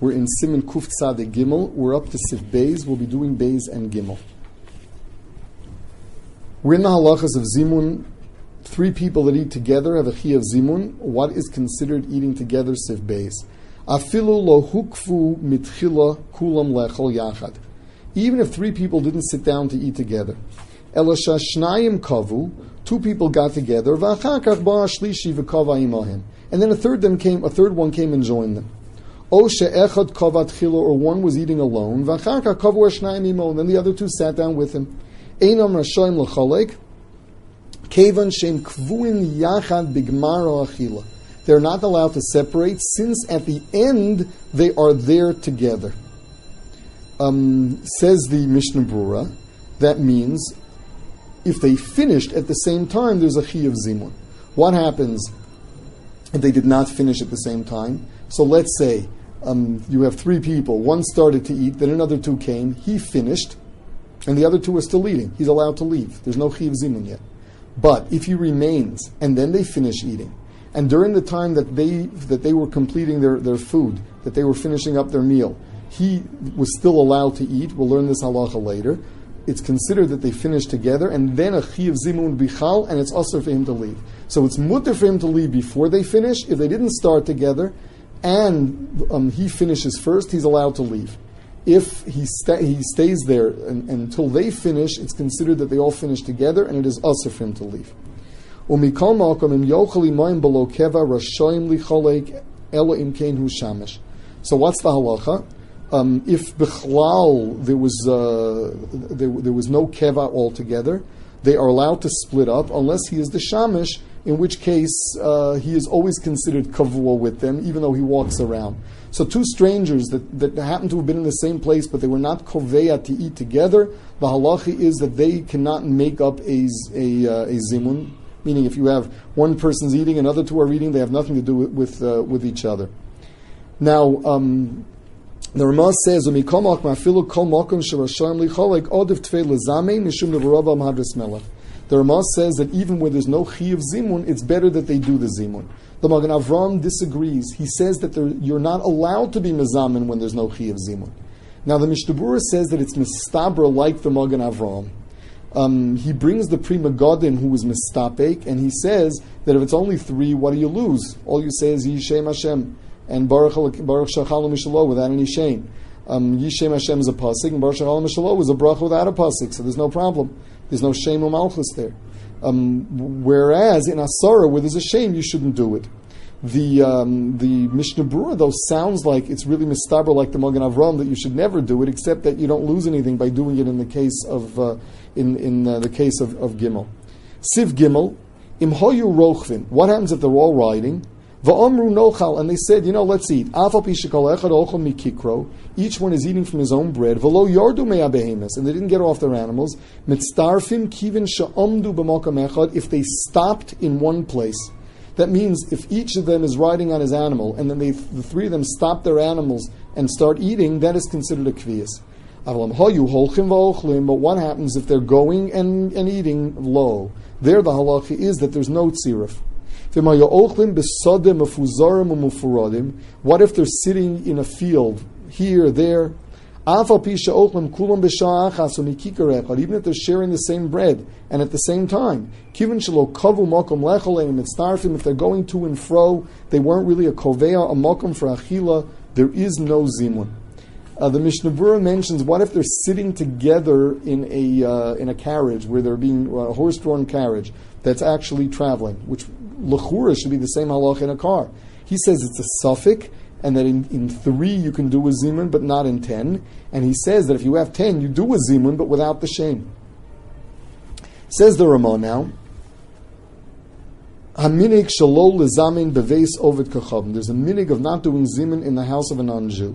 We're in Siman Kuf Tzadeh Gimel. We're up to Sif. We'll be doing Beis and Gimel. We're in the halachas of Zimun. Three people that eat together have a chi of Zimun. What is considered eating together? Sif. Afilu lo hukfu mitchila kulam lechol yachad. Even if three people didn't sit down to eat together. Elasha shnayim kavu. Two people got together. V'achakach ba shlishi v'kava imahim. And then a third them came. A third one came and joined them. O she'echad kavat chilo, or one was eating alone. V'achakach kavu shnayim imo. And then the other two sat down with him. Einam shem kvuin yachad bigmaro achila. They're not allowed to separate since at the end they are there together. Um, says the Mishnah Berurah, that means if they finished at the same time, there's a chi of zimun. What happens if they did not finish at the same time? So let's say um, you have three people. One started to eat, then another two came. He finished, and the other two are still eating. He's allowed to leave. There's no chi of zimun yet. But if he remains and then they finish eating, and during the time that they that they were completing their, their food, that they were finishing up their meal, he was still allowed to eat. We'll learn this halacha later. It's considered that they finished together, and then a chi of zimun bichal, and it's also for him to leave. So it's mutter for him to leave before they finish. If they didn't start together, and um, he finishes first, he's allowed to leave. If he, sta- he stays there and, and until they finish, it's considered that they all finish together, and it is also for him to leave. So what's the halacha? Um, if bichlal there was uh, there, there was no keva altogether, they are allowed to split up unless he is the shamish in which case uh, he is always considered kavua with them, even though he walks around. So two strangers that, that happen to have been in the same place, but they were not koveya to eat together, the halacha is that they cannot make up a, a, uh, a zimun, meaning if you have one person's eating, and another two are eating, they have nothing to do with with, uh, with each other. Now, um, the Ramah says. The Ramah says that even where there's no chi of zimun, it's better that they do the zimun. The Magen Avram disagrees. He says that you're not allowed to be mezamin when there's no chi of zimun. Now the Mishnah Berurah says that it's mistabra like the Magen Avram um, he brings the Pri Megadim who was mistapek, and he says that if it's only three, what do you lose? All you say is Yishem Hashem and Baruch Baruch Shachalu without any shame. Um, Yishem Hashem is a pasuk, and Baruch Shachalu Mishalo is a bracha without a pasuk, so there's no problem. There's no shame or malchus there. Um, whereas in Asara, where there's a shame, you shouldn't do it. The um, the Mishnah Berurah though sounds like it's really mistaber like the Magen Avram that you should never do it, except that you don't lose anything by doing it in the case of uh, in in uh, the case of, of Gimel. Siv Gimel, Imhoyu Rochvin. What happens if they're all riding? Va'omru nochal, and they said, you know, let's eat. Each one is eating from his own bread. V'lo yardu me'abehemus, and they didn't get off their animals. Mitzdarfim kivin sha'omdu b'mokam echad. If they stopped in one place, that means if each of them is riding on his animal, and then they, the three of them stop their animals and start eating, that is considered a kvias. But what happens if they're going and, and eating low? There, the halacha is that there's no tzirif. What if they're sitting in a field, here, there? Even if they're sharing the same bread and at the same time. If they're going to and fro, they weren't really a koveya, a mokum for achila, there is no zimun. Uh, the Mishnah mentions what if they're sitting together in a uh, in a carriage where they're being uh, a horse-drawn carriage that's actually traveling, which lechura should be the same halach in a car. He says it's a safek, and that in, in three you can do a zimun, but not in ten. And he says that if you have ten, you do a zimun, but without the shame. Says the Ramon now. There's a minhag of not doing zimun in the house of a non-Jew.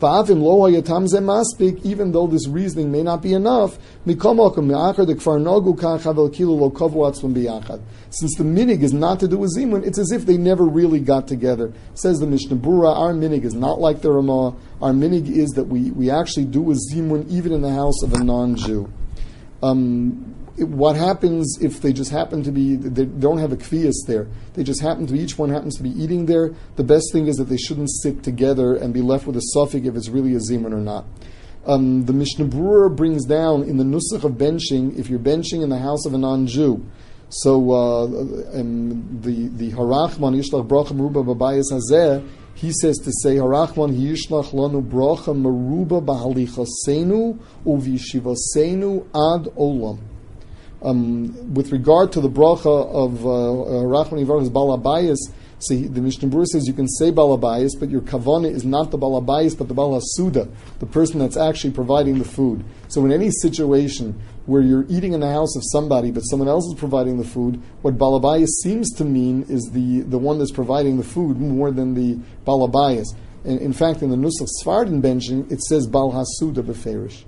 Even though this reasoning may not be enough. Since the minhag is not to do with zimun, it's as if they never really got together. Says the Mishnah Berurah, our minhag is not like the Ramah. Our minhag is that we, we actually do a zimun even in the house of a non-Jew. Um, what happens if they just happen to be they don't have a kvias there? They just happen to each one happens to be eating there. The best thing is that they shouldn't sit together and be left with a safek if it's really a zeman or not. Um, the Mishnah Berurah brings down in the nusach of benching if you're benching in the house of a non-Jew so uh, um, the the harachman yishlach bracha meruba babayis hazeh he says to say harachman yishlach lanu bracha meruba bahalichasenu uvishivasenu ad olam um, with regard to the bracha of uh, uh Balabayas, see, the Mishnah says you can say Balabayas, but your kavana is not the Balabayas, but the Balasuda, the person that's actually providing the food. So in any situation where you're eating in the house of somebody, but someone else is providing the food, what Balabayas seems to mean is the, the one that's providing the food more than the Balabayas. In, in fact, in the Nusach Sfardan benching, it says Balhasuda Beferish.